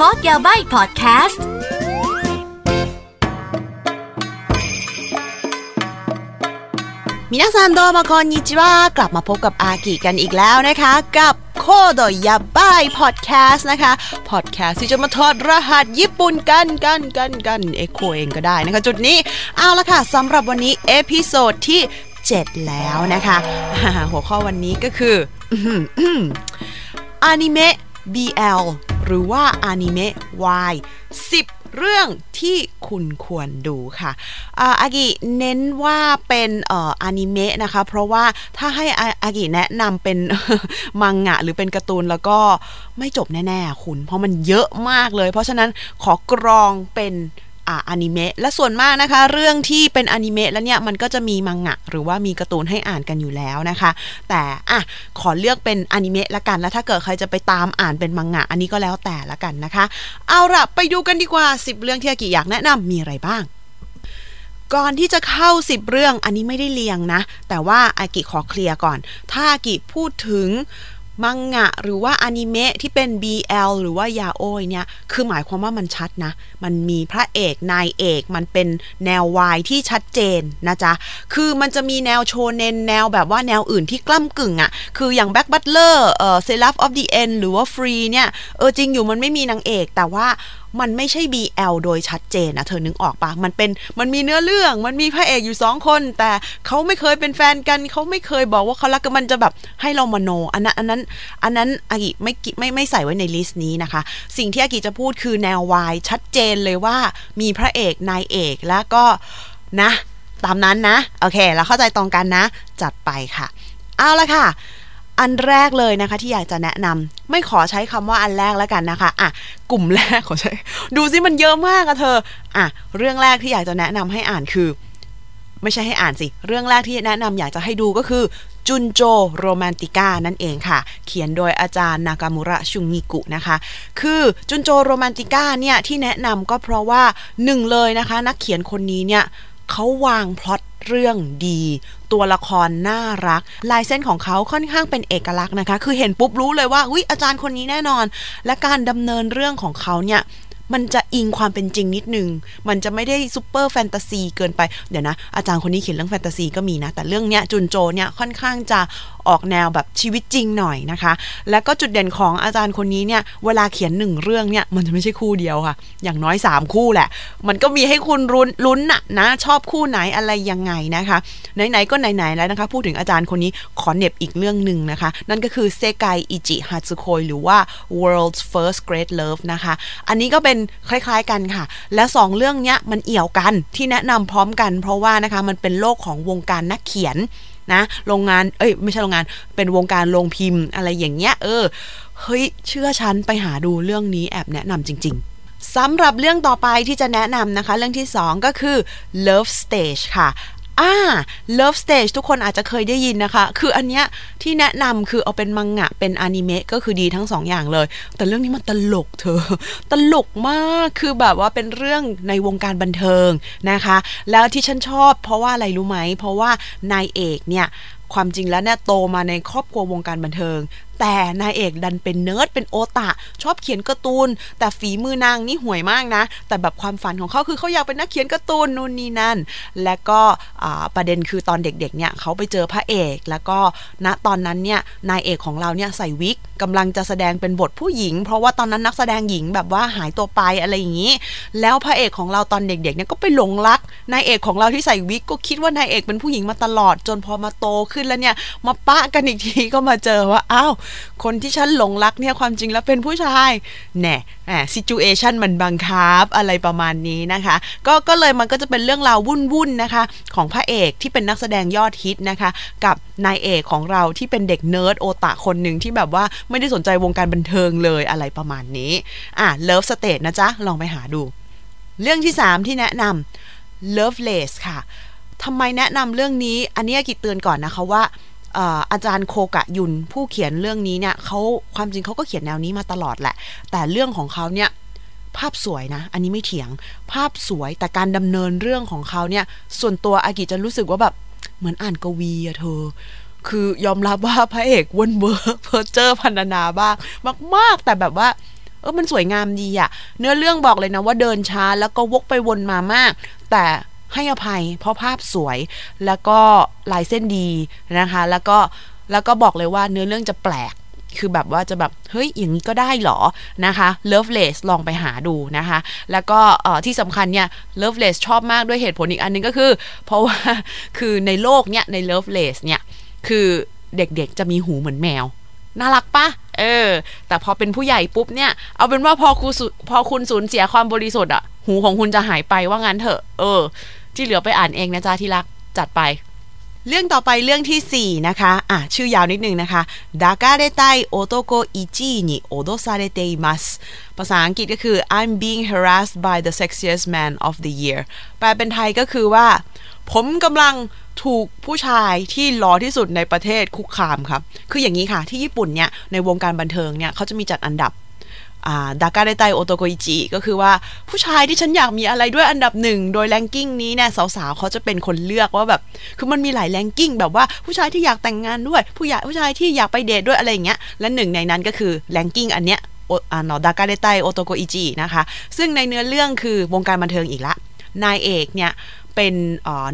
Code Yabai พอดแคสต์ みなさんどうもこんにちは กลับมาพบกับอากิกันอีกแล้วนะคะ กับ Code Yabai พอดแคสต์นะคะ พอดแคสต์ที่จะมาถอดรหัสญี่ปุ่นกันกันกันกันเอโคเองก็ได้นะคะ จุดนี้เอาละค่ะสำหรับวันนี้ episode ที่ 7 แล้วนะคะ หัวข้อวันนี้ก็คืออนิเมะ BL หรือว่าอนิเมะวาย10 เรื่องที่คุณควรดูค่ะอากิเน้นว่าเป็นออนิเมะนะคะ เพราะว่าถ้าให้อากิแนะนำเป็นมังงะหรือเป็นการ์ตูนแล้วก็ไม่จบแน่ ๆ คุณ เพราะมันเยอะมากเลย เพราะฉะนั้นขอกรองเป็น อนิเมะและส่วนมากนะคะ เรื่องที่เป็นอนิเมะแล้วเนี่ยมันก็จะมีมังงะ หรือว่ามีการ์ตูนให้อ่านกันอยู่แล้วนะคะ แต่อะขอเลือกเป็นอนิเมะละกันแล้วถ้าเกิดใครจะไปตามอ่านเป็นมังงะ อันนี้ก็แล้วแต่ละกันนะคะ เอาละไปดูกันดีกว่า 10 เรื่องที่อากิอยากแนะนำมีอะไรบ้างก่อนที่จะเข้า 10 เรื่องอันนี้ไม่ได้เลียงนะ แต่ว่าอากิขอเคลียร์ก่อน ถ้าอากิพูดถึง มังงะหรือว่าอนิเมะที่เป็น BL หรือว่ายาโอยเนี่ย คือหมายความว่ามันชัดนะ มันมีพระเอกนายเอก มันเป็นแนววายที่ชัดเจนนะจ๊ะ คือมันจะมีแนวโชเนนแนวแบบว่าแนวอื่นที่กล้ำกึ่งอะ่ะ คืออย่าง Black Butler เอ่อ Seraph of the End หรือว่าฟรีเนี่ย เออจริงอยู่มันไม่มีนางเอกแต่ว่า มันไม่ใช่ BL โดยชัดเจนนะเธอนึกออกปะมันเป็นมันมีเนื้อเรื่องมันมีพระเอกอยู่สองคน แต่เขาไม่เคยเป็นแฟนกันเขาไม่เคยบอกว่าเขารักกันมันจะแบบให้เรามโนอันนั้นอันนั้นอันนั้นอากิไม่ไม่ไม่ใส่ไว้ใน list นี้นะคะ สิ่งที่อากิจะพูดคือแนววายชัดเจนเลยว่ามีพระเอกนายเอกแล้วก็นะ ตามนั้นนะ โอเค แล้วเข้าใจตรงกันนะ จัดไปค่ะ เอาละค่ะ อันแรกเลยนะคะที่อยากจะแนะนำไม่ขอใช้คำว่าอันแรกแล้วกันนะคะอะกลุ่มแรกขอใช้ ดูซิมันเยอะมากอะเธออะเรื่องแรกที่อยากจะแนะนำให้อ่านคือ ไม่ใช่ให้อ่านสิ เรื่องแรกที่แนะนำอยากจะให้ดูก็คือจุนโจโรแมนติก้านั่นเองค่ะ เขียนโดยอาจารย์นากามุระชุงิกุนะคะ คือ Junjou Romantica เนี่ยที่แนะนำก็เพราะว่าหนึ่งเลยนะคะ นักเขียนคนนี้เนี่ยเขาวางพล็อต เรื่องดี ตัวละครน่ารัก ลายเส้นของเขาค่อนข้างเป็นเอกลักษณ์นะคะ คือเห็นปุ๊บรู้เลยว่าอุ้ยอาจารย์คนนี้แน่นอน และการดำเนินเรื่องของเขาเนี่ย มันจะอิงความเป็นจริงนิดนึง มันจะไม่ได้ super fantasy เกินไป เดี๋ยวนะ อาจารย์คนนี้เขียนเรื่องแฟนตาซีก็มีนะ แต่เรื่องเนี้ย Junjou เนี่ยค่อนข้างจะออกแนวแบบชีวิตจริงหน่อยนะคะ แล้วก็จุดเด่นของอาจารย์คนนี้เนี่ย เวลาเขียนหนึ่งเรื่องเนี่ย มันจะไม่ใช่คู่เดียวค่ะ อย่างน้อย 3 คู่แหละ มันก็มีให้คุณรุนลุ้นนะนะ ชอบคู่ไหนอะไรยังไงนะคะ ไหนๆก็ไหนๆแล้วนะคะ พูดถึงอาจารย์คนนี้ขอเน็บอีกเรื่องหนึ่งนะคะ นั่นก็คือเซไกอิจิฮัตสึโคยหรือว่า World's First Great Love นะคะ อันนี้ก็เป็นคล้ายๆกันค่ะ และ 2 เรื่องเนี้ยมันเอี่ยวกันที่แนะนำพร้อมกัน เพราะว่านะคะมันเป็นโลกของวงการนักเขียนนะโรงงาน เอ้ย ไม่ใช่โรงงาน เป็นวงการโรงพิมพ์อะไรอย่างเงี้ย เออ เฮ้ย เชื่อฉันไปหาดูเรื่องนี้แอบแนะนำจริง ๆสำหรับเรื่องต่อไปที่จะแนะนำนะคะ เรื่องที่ 2 ก็คือ Love Stage ค่ะ อ่า Love Stage ทุกคนอาจจะเคยได้ยินนะคะ คืออันเนี้ยที่แนะนำคือเอาเป็นมังงะเป็นอนิเมะก็คือดีทั้งสองอย่างเลย แต่เรื่องนี้มันตลกเธอ ตลกมากคือแบบว่าเป็นเรื่องในวงการบันเทิงนะคะ แล้วที่ฉันชอบเพราะว่าอะไรรู้ไหม เพราะว่านายเอกเนี่ยความจริงแล้วเนี่ยโตมาในครอบครัววงการบันเทิง แต่นายเอกดันเป็นเนิร์ดเป็นオタ ชอบเขียนการ์ตูน แต่ฝีมือนางนี่ห่วยมากนะ แต่แบบความฝันของเขาคือเขาอยากเป็นนักเขียนการ์ตูนนู่นนี่นั่น และก็ประเด็นคือตอนเด็กๆเนี่ยเขาไปเจอพระเอก แล้วก็ณตอนนั้นเนี่ยนายเอกของเราเนี่ยใส่วิกกำลังจะแสดงเป็นบทผู้หญิง เพราะว่าตอนนั้นนักแสดงหญิงแบบว่าหายตัวไปอะไรอย่างนี้ แล้วพระเอกของเราตอนเด็กๆเนี่ยก็ไปหลงรักนายเอกของเราที่ใส่วิกก็คิดว่านายเอกเป็นผู้หญิงมาตลอด จนพอมาโตขึ้นแล้วเนี่ยมาปะกันอีกทีก็มาเจอว่าอ้าวคนที่ฉันหลงรักเนี่ยความจริงแล้วเป็นผู้ชายแต่ situation มันบังคับอะไรประมาณนี้นะคะ ก็ก็เลยมันก็จะเป็นเรื่องราววุ่นๆนะคะ ของพระเอกที่เป็นนักแสดงยอดฮิตนะคะ กับนายเอกของเราที่เป็นเด็กเนิร์ดโอตะคนหนึ่งที่แบบว่าไม่ได้สนใจวงการบันเทิงเลยอะไรประมาณนี้อะ Love Stage นะจ๊ะ ลองไปหาดู เรื่องที่ 3 ที่แนะนำ Loveless ค่ะทำไมแนะนำเรื่องนี้ อันนี้อากิเตือนก่อนนะคะว่า อาจารย์โคกะยุนผู้เขียนเรื่องนี้เนี่ยเขาความจริงเขาก็เขียนแนวนี้มาตลอดแหละ แต่เรื่องของเขาเนี่ยภาพสวยนะ อันนี้ไม่เถียง ภาพสวยแต่การดำเนินเรื่องของเขาเนี่ย ส่วนตัวอากิจะรู้สึกว่าแบบเหมือนอ่านกวีอะเธอ คือยอมรับว่าพระเอกวนเวอร์เพ้อเจ้อพรรณนาบ้างมาก ๆ แต่แบบว่าเออมันสวยงามดีอะเนื้อเรื่องบอกเลยนะว่าเดินช้าแล้วก็วกไปวนมามาก แต่ ให้อภัย เพราะภาพสวยแล้วก็ลายเส้นดีนะคะ แล้วก็แล้วก็บอกเลยว่าเนื้อเรื่องจะแปลกคือแบบว่าจะแบบ เฮ้ย อย่างนี้ก็ได้หรอนะคะ Loveless ลองไปหาดูนะคะ แล้วก็ที่สำคัญเนี่ย Loveless ชอบมากด้วยเหตุผลอีกอันนึงก็คือ เพราะว่าคือในโลกเนี่ยใน Loveless เนี่ย คือเด็กๆจะมีหูเหมือนแมว น่ารักปะเออ แต่พอเป็นผู้ใหญ่ปุ๊บเนี่ย เอาเป็นว่าพอคุณพอคุณสูญเสียความบริสุทธิ์อะ หูของคุณจะหายไปว่างั้นเถอะ เออ ที่เหลือไปอ่านเองนะจ๊ะที่รักจัดไป เรื่องต่อไปเรื่องที่ 4 นะคะ อะ ชื่อยาวนิดนึงนะคะ 抱かれたい男1位に脅されています ภาษาอังกฤษก็คือ I'm being harassed by the sexiest man of the year แปลเป็นไทยก็คือว่า ผมกำลังถูกผู้ชายที่หล่อที่สุดในประเทศคุกคามครับ คืออย่างนี้ค่ะ ที่ญี่ปุ่นเนี่ย ในวงการบันเทิงเนี่ยเขาจะมีจัดอันดับ ดากาไดไตโอโตโกอิจิก็คือว่าผู้ชายที่ฉันอยากมีอะไรด้วยอันดับหนึ่งโดย ranking นี้เนี่ยสาวๆเขาจะเป็นคนเลือกว่าแบบ คือมันมีหลาย ranking แบบว่าผู้ชายที่อยากแต่งงานด้วย ผู้ใหญ่ผู้ชายที่อยากไปเดทด้วยอะไรอย่างเงี้ยและหนึ่งในนั้นก็คือ ranking อันเนี้ยอนอ 抱かれたい男1位 นะคะซึ่งในเนื้อเรื่องคือวงการบันเทิงอีกละ นายเอกเนี่ยเป็น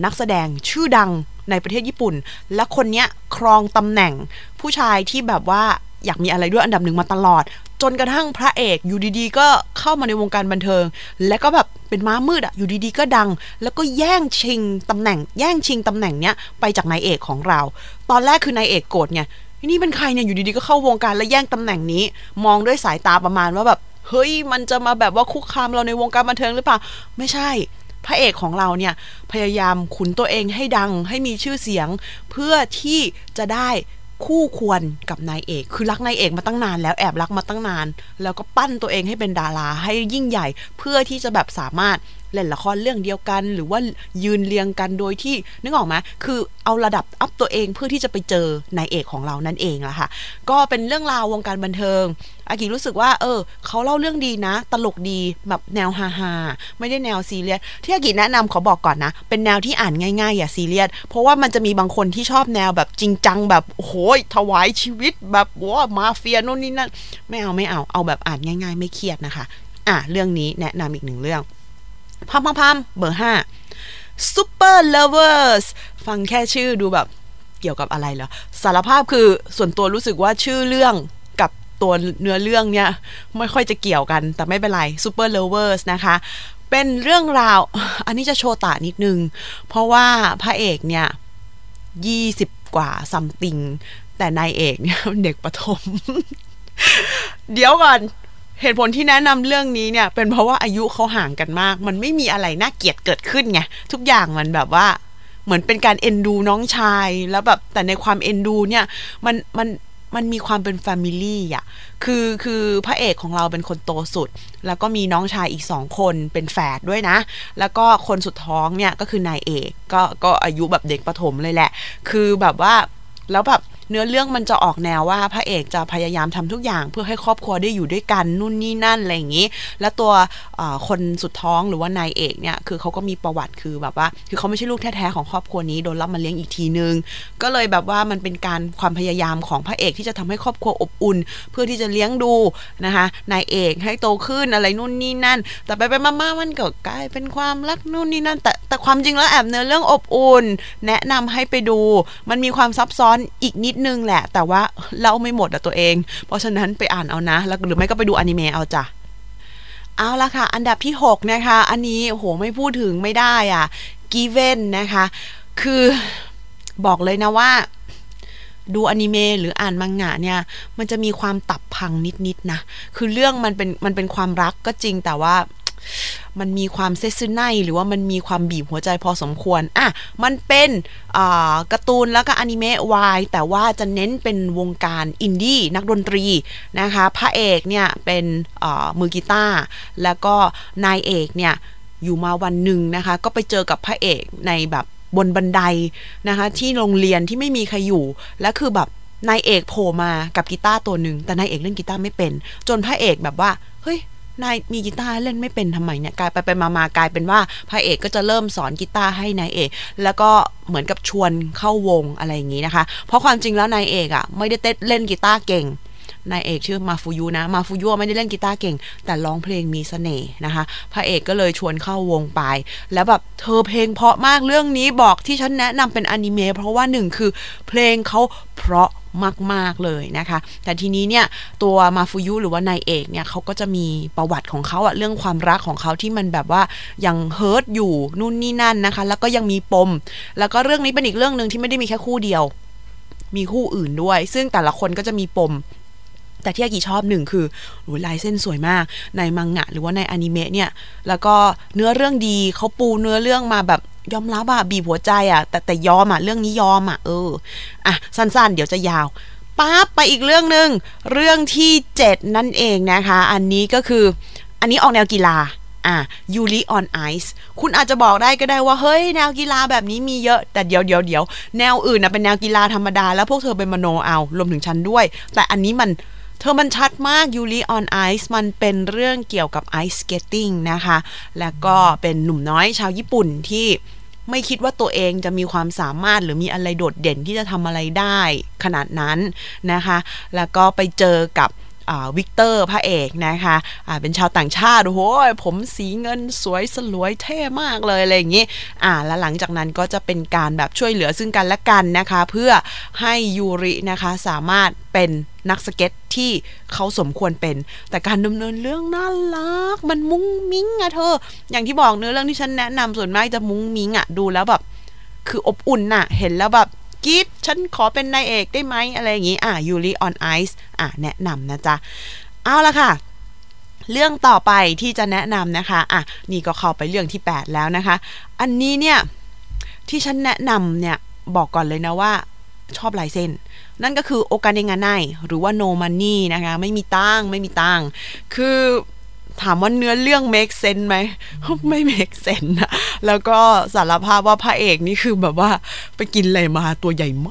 นักแสดงชื่อดังในประเทศญี่ปุ่น และคนเนี้ยครองตำแหน่งผู้ชายที่แบบว่า อยากมีอะไรด้วยอันดับหนึ่งมาตลอด จนกระทั่งพระเอกอยู่ดีๆ ก็เข้ามาในวงการบันเทิง และก็แบบเป็นม้ามืดอะอยู่ดีๆ ก็ดัง แล้วก็แย่งชิงตำแหน่ง แย่งชิงตำแหน่งเนี้ยไปจากนายเอกของเรา ตอนแรกคือนายเอกโกรธไงนี่เป็นใครเนี่ยอยู่ดีๆก็เข้าวงการและแย่งตำแหน่งนี้ มองด้วยสายตาประมาณว่าแบบเฮ้ยมันจะมาแบบว่าคุกคามเราในวงการบันเทิงหรือเปล่าไม่ใช่พระเอกของเราเนี่ยพยายามขุนตัวเองให้ดังให้มีชื่อเสียง เพื่อที่จะได้ คู่ควรกับนายเอก คือรักนายเอกมาตั้งนาน แล้วแอบรักมาตั้งนาน แล้วก็ปั้นตัวเองให้เป็นดาราให้ยิ่งใหญ่ เพื่อที่จะแบบสามารถ เล่นละครเรื่องเดียวกัน หรือว่ายืนเรียงกันโดยที่นึกออกไหมคือเอาระดับอัพตัวเองเพื่อที่จะไปเจอนายเอกของเรานั่นเองล่ะค่ะ ก็เป็นเรื่องราววงการบันเทิง อากิรู้สึกว่า เออเขาเล่าเรื่องดีนะ ตลกดีแบบแนวฮาฮาไม่ได้แนวซีเรียสที่อากิแนะนำขอบอกก่อนนะ เป็นแนวที่อ่านง่ายๆ อย่าซีเรียสเพราะว่ามันจะมีบางคนที่ชอบแนวแบบจริงจังแบบโอ้ยถวายชีวิตแบบว่ามาเฟียโน่นนี่นั่นไม่เอาไม่เอาเอาแบบอ่านง่าย ๆ ไม่เครียดนะคะ อะเรื่องนี้แนะนำอีกหนึ่งเรื่อง พัมพัมพัมเบอร์ห้า Super Lovers ฟังแค่ชื่อดูแบบเกี่ยวกับอะไรเหรอ สารภาพคือส่วนตัวรู้สึกว่าชื่อเรื่องกับตัวเนื้อเรื่องเนี่ย ไม่ค่อยจะเกี่ยวกัน แต่ไม่เป็นไร Super Lovers นะคะ เป็นเรื่องราว อันนี้จะโชว์ตานิดนึง เพราะว่าพระเอกเนี่ยยี่สิบกว่าซัมติงแต่นายเอกเนี่ยเด็กประถม เดี๋ยวก่อน เหตุผลที่แนะนำเรื่องนี้เนี่ย เป็นเพราะว่าอายุเขาห่างกันมาก มันไม่มีอะไรน่าเกลียดเกิดขึ้นไงทุกอย่างมันแบบว่าเหมือนเป็นการเอ็นดูน้องชายแล้วแบบแต่ในความเอ็นดูเนี่ยมันมันมันมีความเป็นแฟมิลี่อะ คือคือพระเอกของเราเป็นคนโตสุด แล้วก็มีน้องชายอีกสองคนเป็นแฝดด้วยนะ แล้วก็คนสุดท้องเนี่ยก็คือนายเอก ก็ก็อายุแบบเด็กประถมเลยแหละ คือแบบว่าแล้วแบบ เนื้อเรื่องมันจะออกแนวว่าพระเอกจะพยายามทำทุกอย่างเพื่อให้ครอบครัวได้อยู่ด้วยกันนู่นนี่นั่นอะไรอย่างนี้ แล้วตัวคนสุดท้องหรือว่านายเอกเนี่ยคือเขาก็มีประวัติคือแบบว่า คือเขาไม่ใช่ลูกแท้ๆของครอบครัวนี้โดนรับมาเลี้ยงอีกทีนึง ก็เลยแบบว่ามันเป็นการความพยายามของพระเอกที่จะทำให้ครอบครัวอบอุ่น เพื่อที่จะเลี้ยงดูนะคะนายเอกให้โตขึ้นอะไรนู่นนี่นั่น แต่ไปไปมาๆมันก็กลายเป็นความรักนู่นนี่นั่น แต่แต่ความจริงแล้วแอบเนื้อเรื่องอบอุ่น แนะนำให้ไปดู มันมีความซับซ้อนอีกนิดนึงแหละ แต่ว่าเล่าไม่หมดอะตัวเอง เพราะฉะนั้นไปอ่านเอานะ แล้วหรือไม่ก็ไปดูอนิเมะเอาจ้ะเอาละค่ะ อันดับที่ 6 นะคะ อันนี้โหไม่พูดถึงไม่ได้อะ Given นะคะ คือบอกเลยนะว่า ดูอนิเมะหรืออ่านมังงะเนี่ย มันจะมีความตับพังนิดๆนะคือเรื่องมันเป็นมันเป็นความรักก็จริงแต่ว่า มันมีความเซซึไนหรือว่ามันมีความบีบหัวใจพอสมควร อะ มันเป็นการ์ตูนแล้วก็อนิเมะวายแต่ว่าจะเน้นเป็นวงการอินดี้นักดนตรีนะคะ พระเอกเนี่ยเป็นมือกีตาร์แล้วก็นายเอกเนี่ยอยู่มาวันหนึ่งนะคะ ก็ไปเจอกับพระเอกในแบบบนบันไดนะคะ ที่โรงเรียนที่ไม่มีใครอยู่และคือแบบนายเอกโผล่มากับกีตาร์ตัวหนึ่งแต่นายเอกเล่นกีตาร์ไม่เป็น จนพระเอกแบบว่าเฮ้ย นายมีกีตาร์เล่นไม่เป็นทำไมเนี่ยกลายไปไปมามากลายเป็นว่าพระเอกก็จะเริ่มสอนกีตาร์ให้นายเอก แล้วก็เหมือนกับชวนเข้าวงอะไรอย่างนี้นะคะ เพราะความจริงแล้วนายเอกอะ่ะไม่ได้เต้นเล่นกีตาร์เก่งนายเอกชื่อมาฟูยุนะมาฟูยุไม่ได้เล่นกีตาร์เก่ง แต่ร้องเพลงมีเสน่ห์นะคะพระเอกก็เลยชวนเข้าวงไป แล้วแบบเธอเพลงเพราะมากเรื่องนี้บอกที่ฉันแนะนำเป็นอนิเมะเพราะว่าหนึ่งคือเพลงเขาเพราะ มาก ๆ เลยนะคะ แต่ทีนี้เนี่ยตัวมาฟูยุหรือว่านายเอกเนี่ยเขาก็จะมีประวัติของเขาอะเรื่องความรักของเขาที่มันแบบว่ายังเฮิร์ตอยู่นู่นนี่นั่นนะคะ แล้วก็ยังมีปม แล้วก็เรื่องนี้เป็นอีกเรื่องหนึ่งที่ไม่ได้มีแค่คู่เดียว มีคู่อื่นด้วย ซึ่งแต่ละคนก็จะมีปมแต่ที่อากิชอบหนึ่งคือลายเส้นสวยมาก ในมังงะหรือว่าในอนิเมะเนี่ย แล้วก็เนื้อเรื่องดีเขาปูเนื้อเรื่องมาแบบ ยอมรับอะบีบหัวใจอะแต่แต่ยอมอะเรื่องนี้ยอมอะเอออะสั้นๆ เดี๋ยวจะยาวปั๊บไปอีกเรื่องหนึ่งเรื่องที่ 7 นั่นเองนะคะ อันนี้ก็คืออันนี้ออกแนวกีฬาอะยูริออนไอซ์คุณอาจจะบอกได้ก็ได้ว่า เฮ้ย แนวกีฬาแบบนี้มีเยอะ แต่เดี๋ยวเดี๋ยวเดี๋ยวแนวอื่นนะเป็นแนวกีฬาธรรมดา แล้วพวกเธอเป็นมโนเอารวมถึงฉันด้วย แต่อันนี้มัน เธอมันชัดมากยูริออนไอซ์มันเป็นเรื่องเกี่ยวกับ ice skating นะคะ แล้วก็เป็นหนุ่มน้อยชาวญี่ปุ่นที่ไม่คิดว่าตัวเองจะมีความสามารถหรือมีอะไรโดดเด่นที่จะทำอะไรได้ขนาดนั้นนะคะ แล้วก็ไปเจอกับ วิกเตอร์พระเอกนะคะเป็นชาวต่างชาติโอ้โหผมสีเงินสวยสลวยเท่มากเลยอะไรอย่างนี้อ่าแล้วหลังจากนั้นก็จะเป็นการแบบช่วยเหลือซึ่งกันและกันนะคะ เพื่อให้ยูรินะคะสามารถเป็นนักสเก็ตที่เขาสมควรเป็น แต่การดำเนินเรื่องน่ารัก มันมุ้งมิ้งอะเธอ อย่างที่บอกเนื้อเรื่องที่ฉันแนะนำส่วนมากจะมุ้งมิ้งอะดูแล้วแบบ คืออบอุ่นน่ะ เห็นแล้วแบบ กีดฉันขอเป็นนายเอกได้ไหมอะไรอย่างงี้ อะยูริออนไอซ์อะแนะนำนะจ๊ะ เอาละค่ะเรื่องต่อไปที่จะแนะนำนะคะ อะ นี่ก็เข้าไปเรื่องที่ 8 แล้วนะคะ อันนี้เนี่ย ที่ฉันแนะนำเนี่ย บอกก่อนเลยนะว่าชอบลายเส้น นั่นก็คือโอกาเนงานไนหรือว่า no money นะคะ ไม่มีตังไม่มีตังคือ ถามว่าเนื้อเรื่อง make sense ไหมไม่ make sense นะแล้วก็สารภาพว่าพระเอกนี่คือแบบว่าไปกินอะไรมาตัวใหญ่ม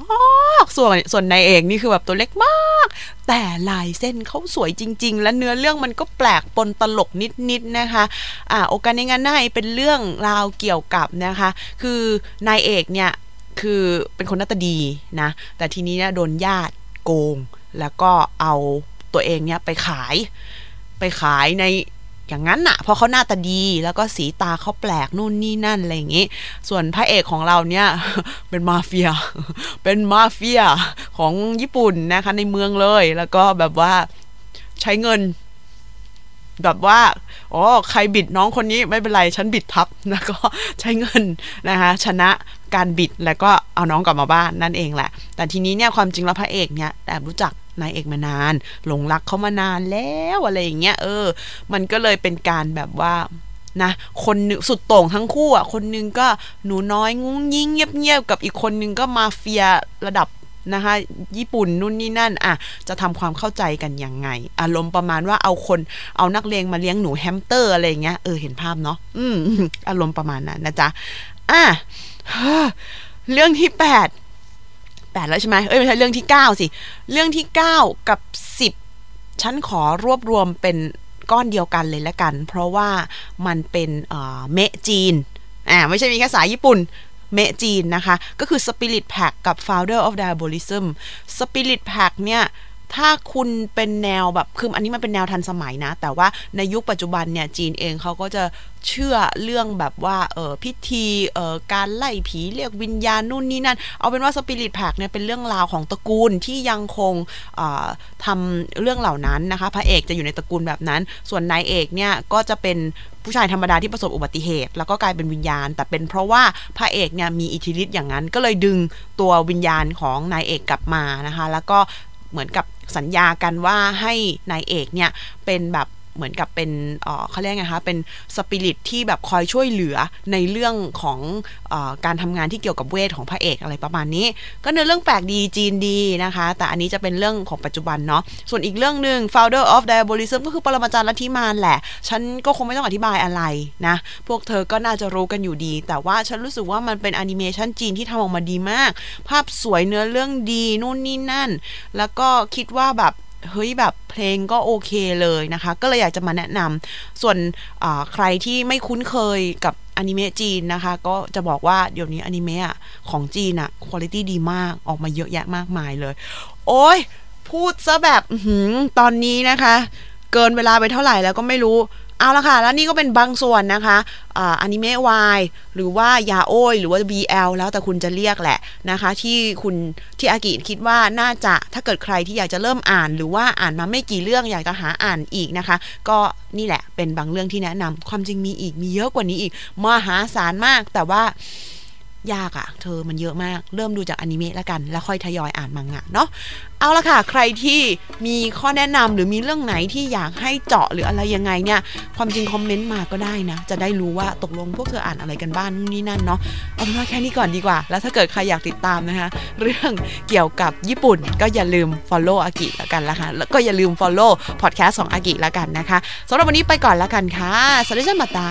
าก ส่วนส่วนนายเอกนี่คือแบบตัวเล็กมาก แต่ลายเส้นเขาสวยจริง ๆ และเนื้อเรื่องมันก็แปลกปนตลกนิดๆนะคะอ่าโอกาสในงานหน้าเป็นเรื่องราวเกี่ยวกับนะคะ คือนายเอกเนี่ยคือเป็นคนหน้าตาดีนะ แต่ทีนี้เนี่ยโดนญาติโกง แล้วก็เอาตัวเองเนี่ยไปขาย ไปขายในอย่างนั้นน่ะเพราะเขาหน้าตาดีแล้วก็สีตาเขาแปลกนู่นนี่นั่นอะไรอย่างงี้ ส่วนพระเอกของเราเนี่ยเป็นมาเฟีย เป็นมาเฟียของญี่ปุ่นนะคะในเมืองเลย แล้วก็แบบว่าใช้เงิน แบบว่าอ๋อใครบิดน้องคนนี้ไม่เป็นไรฉันบิดทับแล้วก็ใช้เงินนะคะชนะการบิดแล้วก็เอาน้องกลับมาบ้านนั่นเองแหละ แต่ทีนี้เนี่ยความจริงแล้วพระเอกเนี่ยแอบรู้จัก นายเอกมานาน หลงรักเขามานานแล้วอะไรอย่างเงี้ยเออ มันก็เลยเป็นการแบบว่านะคนสุดโต่งทั้งคู่อะคนนึงก็หนูน้อยงุ้งยิงเงียบๆกับอีกคนนึงก็มาเฟียระดับนะคะญี่ปุ่นนู่นนี่นั่นอะจะทำความเข้าใจกันยังไง อารมณ์ประมาณว่าเอาคนเอานักเลงมาเลี้ยงหนูแฮมสเตอร์อะไรเงี้ยเออเห็นภาพเนาะอืมอารมณ์ประมาณนั้นนะจ๊ะอะเรื่องที่แปด แปดแล้วใช่ไหมเอ้ยไม่ใช่เรื่องที่เก้าสิ เรื่องที่เก้ากับสิบฉันขอรวบรวมเป็นก้อนเดียวกันเลยละกัน เพราะว่ามันเป็นเมจีนอ่าไม่ใช่มีแค่สายญี่ปุ่นเมจีนนะคะ ก็คือ Spirit Pack กับ Founder of Diabolism Spirit Pack เนี่ย ถ้าคุณเป็นแนวแบบคืออันนี้มันเป็นแนวทันสมัยนะ แต่ว่าในยุคปัจจุบันเนี่ยจีนเองเขาก็จะเชื่อเรื่องแบบว่าเออพิธีเออการไล่ผีเรียกวิญญาณนู่นนี่นั่น เอาเป็นว่าสปิริตแพกเนี่ยเป็นเรื่องราวของตระกูลที่ยังคงทำเรื่องเหล่านั้นนะคะ พระเอกจะอยู่ในตระกูลแบบนั้น ส่วนนายเอกเนี่ยก็จะเป็นผู้ชายธรรมดาที่ประสบอุบัติเหตุ แล้วก็กลายเป็นวิญญาณ แต่เป็นเพราะว่าพระเอกเนี่ยมีอิทธิฤทธิ์อย่างนั้น ก็เลยดึงตัววิญญาณของนายเอกกลับมานะคะ แล้วก็เหมือนกับ สัญญากันว่าให้นายเอกเนี่ยเป็นแบบ เหมือนกับเป็นเขาเรียกไงคะ เป็นสปิริตที่แบบคอยช่วยเหลือในเรื่องของอการทำงานที่เกี่ยวกับเวทของพระเอกอะไรประมาณนี้ ก็เนื้อเรื่องแปลกดีจีนดีนะคะ แต่อันนี้จะเป็นเรื่องของปัจจุบันเนาะ ส่วนอีกเรื่องหนึ่ง founder of diabolism ก็คือปรมาจารย์ลัทธิมารแหละ ฉันก็คงไม่ต้องอธิบายอะไรนะ พวกเธอก็น่าจะรู้กันอยู่ดี แต่ว่าฉันรู้สึกว่ามันเป็นแอนิเมชันจีนที่ทำออกมาดีมาก ภาพสวยเนื้อเรื่องดีนู่นนี่นั่น แล้วก็คิดว่าแบบ เฮ้ยแบบเพลงก็โอเคเลยนะคะ ก็เลยอยากจะมาแนะนำส่วนใครที่ไม่คุ้นเคยกับอนิเมะจีนนะคะ ก็จะบอกว่าเดี๋ยวนี้อนิเมะของจีนอะคุณภาพดีมากออกมาเยอะแยะมากมายเลย โอ้ยพูดซะแบบตอนนี้นะคะ เกินเวลาไปเท่าไหร่แล้วก็ไม่รู้ เอาละค่ะ แล้วนี่ก็เป็นบางส่วนนะคะอ่าอนิเมะวายหรือว่ายาโอยหรือว่า BL แล้วแต่คุณจะเรียกแหละนะคะ ที่คุณที่อากิคิดว่าน่าจะถ้าเกิดใครที่อยากจะเริ่มอ่าน หรือว่าอ่านมาไม่กี่เรื่องอยากจะหาอ่านอีกนะคะ ก็นี่แหละเป็นบางเรื่องที่แนะนำความจริงมีอีกมีเยอะกว่านี้อีกมหาศาลมากแต่ว่า ยากอะเธอมันเยอะมาก เริ่มดูจากอนิเมะแล้วกัน แล้วค่อยทยอยอ่านมังงะเนาะ เอาละค่ะ ใครที่มีข้อแนะนำหรือมีเรื่องไหนที่อยากให้เจาะหรืออะไรยังไงเนี่ย ความจริงคอมเมนต์มาก็ได้นะ จะได้รู้ว่าตกลงพวกเธออ่านอะไรกันบ้างนู่นนี่นั่นเนาะ เอาเป็นว่าแค่นี้ก่อนดีกว่า แล้วถ้าเกิดใครอยากติดตามนะคะ เรื่องเกี่ยวกับญี่ปุ่น ก็อย่าลืม follow อากิแล้วกันละค่ะ แล้วก็อย่าลืม follow podcast ของอากิแล้วกันนะคะสำหรับวันนี้ไปก่อนแล้วกันค่ะสวัสดีจ้ามาตา